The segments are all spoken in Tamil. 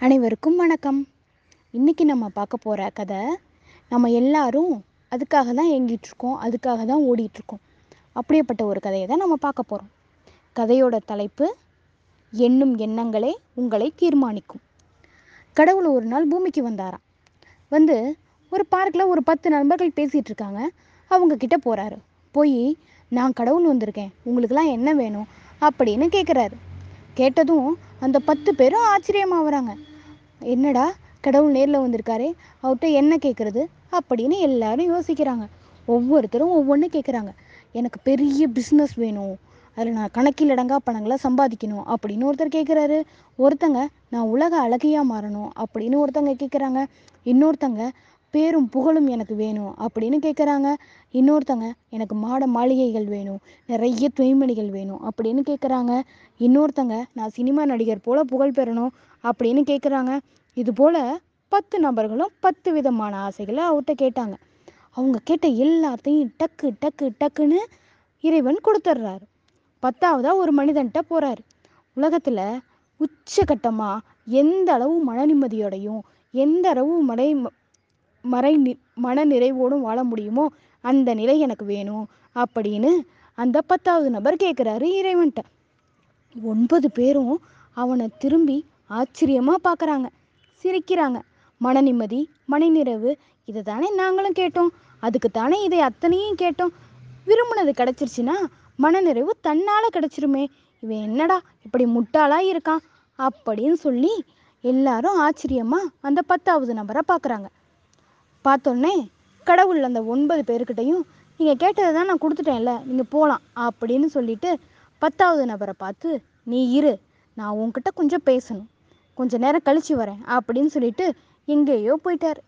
அனைவருக்கும் வணக்கம். இன்றைக்கி நம்ம பார்க்க போகிற கதை நம்ம எல்லாரும் அதுக்காக தான் ஏங்கிட்டுருக்கோம் அதுக்காக தான் ஓடிட்டுருக்கோம் அப்படியேப்பட்ட ஒரு கதையை தான் நம்ம பார்க்க போகிறோம் கதையோட தலைப்பு எண்ணும் எண்ணங்களே உங்களை தீர்மானிக்கும். கடவுள் ஒரு நாள் பூமிக்கு வந்தாராம். வந்து ஒரு பார்க்கில் ஒரு பத்து நண்பர்கள் பேசிகிட்டு இருக்காங்க. அவங்க கிட்ட போகிறாரு போய் நான் கடவுள் வந்திருக்கேன். உங்களுக்கெல்லாம் என்ன வேணும்? அப்படின்னு கேட்குறாரு கேட்டதும் அந்த பத்து பேரும் ஆச்சரியமாகறாங்க என்னடா கடவுள் நேரில் வந்திருக்காரே அவர்கிட்ட என்ன கேட்குறது அப்படின்னு எல்லாரும் யோசிக்கிறாங்க. ஒவ்வொருத்தரும் ஒவ்வொன்று கேட்குறாங்க எனக்கு பெரிய பிஸ்னஸ் வேணும். அதில் நான் கணக்கில் அடங்கா பணங்களை சம்பாதிக்கணும் அப்படின்னு ஒருத்தர் கேட்குறாரு ஒருத்தங்க நான் உலக அழகையாக மாறணும் அப்படின்னு ஒருத்தங்க கேட்குறாங்க இன்னொருத்தங்க பேரும் புகழும் எனக்கு வேணும் அப்படின்னு கேட்குறாங்க இன்னொருத்தங்க எனக்கு மாட மாளிகைகள் வேணும் நிறைய துணிமணிகள் வேணும் அப்படின்னு கேட்குறாங்க இன்னொருத்தங்க நான் சினிமா நடிகர் போல் புகழ் பெறணும் அப்படின்னு கேட்குறாங்க இது போல் பத்து நபர்களும் பத்து விதமான ஆசைகளை அவர்கிட்ட கேட்டாங்க. அவங்க கேட்ட எல்லாத்தையும் டக்கு டக்கு டக்குன்னு இறைவன் கொடுத்துட்றாரு பத்தாவதாக ஒரு மனிதன்கிட்ட போகிறாரு உலகத்தில் உச்சகட்டமாக எந்த அளவு மன நிம்மதியோடையும் எந்த அளவு மனை மறை மன நிறைவோடும் வாழ முடியுமோ? அந்த நிலை எனக்கு வேணும். அப்படின்னு அந்த பத்தாவது நபர் கேட்குறாரு இறைவன்கிட்ட ஒன்பது பேரும் அவனை திரும்பி ஆச்சரியமாக பார்க்குறாங்க சிரிக்கிறாங்க. மன நிம்மதி மனநிறைவு இதை தானே நாங்களும் கேட்டோம். அதுக்கு தானே இதை அத்தனையும் கேட்டோம். விரும்பினது கிடச்சிருச்சுன்னா மனநிறைவு தன்னால் கிடச்சிருமே. இவன் என்னடா இப்படி முட்டாளாக இருக்கான்? அப்படின்னு சொல்லி எல்லாரும் ஆச்சரியமாக அந்த பத்தாவது நபரை பார்க்குறாங்க பார்த்தோன்னே கடவுள் அந்த ஒன்பது பேர்கிட்டையும் நீங்கள் கேட்டதை தான் நான் கொடுத்துட்டேன்ல நீங்கள் போகலாம் அப்படின்னு சொல்லிட்டு பத்தாவது நபரை பார்த்து நீ இரு நான் உன்கிட்ட கொஞ்சம் பேசணும் கொஞ்சம் நேரம் கழித்து வரேன் அப்படின்னு சொல்லிட்டு எங்கேயோ போயிட்டார்.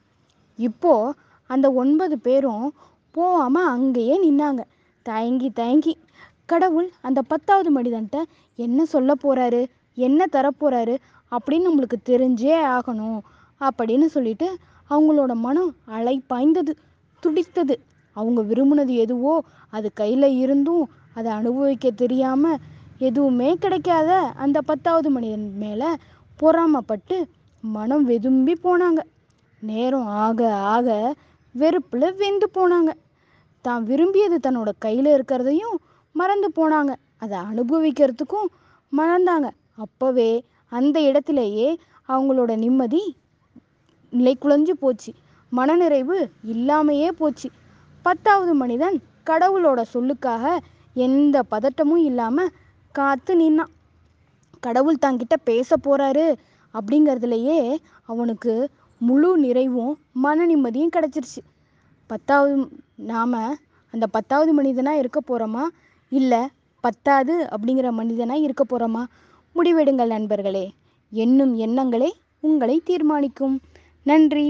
இப்போது அந்த ஒன்பது பேரும் போகாமல் அங்கேயே நின்னாங்க. தயங்கி தயங்கி கடவுள் அந்த பத்தாவது மனிதன்ட்ட என்ன சொல்ல போகிறாரு என்ன தரப்போகிறாரு அப்படின்னு நம்மளுக்கு தெரிஞ்சே ஆகணும் அப்படின்னு சொல்லிட்டு அவங்களோட மனம் அலை பாய்ந்தது துடித்தது. அவங்க விரும்பினது எதுவோ அது கையில் இருந்தும் அதை அனுபவிக்க தெரியாமல் எதுவுமே கிடைக்காத அந்த பத்தாவது மனிதன் மேலே பொறாமப்பட்டு மனம் வெதும்பி போனாங்க. நேரம் ஆக ஆக வெறுப்பில் வெந்து போனாங்க. தான் விரும்பியது தன்னோட கையில் இருக்கிறதையும் மறந்து போனாங்க. அதை அனுபவிக்கிறதுக்கும் மறந்தாங்க. அப்போவே அந்த இடத்துலையே அவங்களோட நிம்மதி நிலை குலைஞ்சு போச்சு. மனநிறைவு இல்லாமையே போச்சு. பத்தாவது மனிதன் கடவுளோட சொல்லுக்காக எந்த பதட்டமும் இல்லாமல் காத்து நின்னான். கடவுள் தங்கிட்ட பேச போறாரு அப்படிங்கிறதுலையே அவனுக்கு முழு நிறைவும் மன நிம்மதியும் கிடச்சிருச்சு. பத்தாவது நாம் அந்த பத்தாவது மனிதனாக இருக்க போகிறோமா இல்லை பத்தாது அப்படிங்கிற மனிதனாக இருக்க போகிறோமா முடிவெடுங்கள் நண்பர்களே. என்னும் எண்ணங்களே உங்களை தீர்மானிக்கும். நன்றி.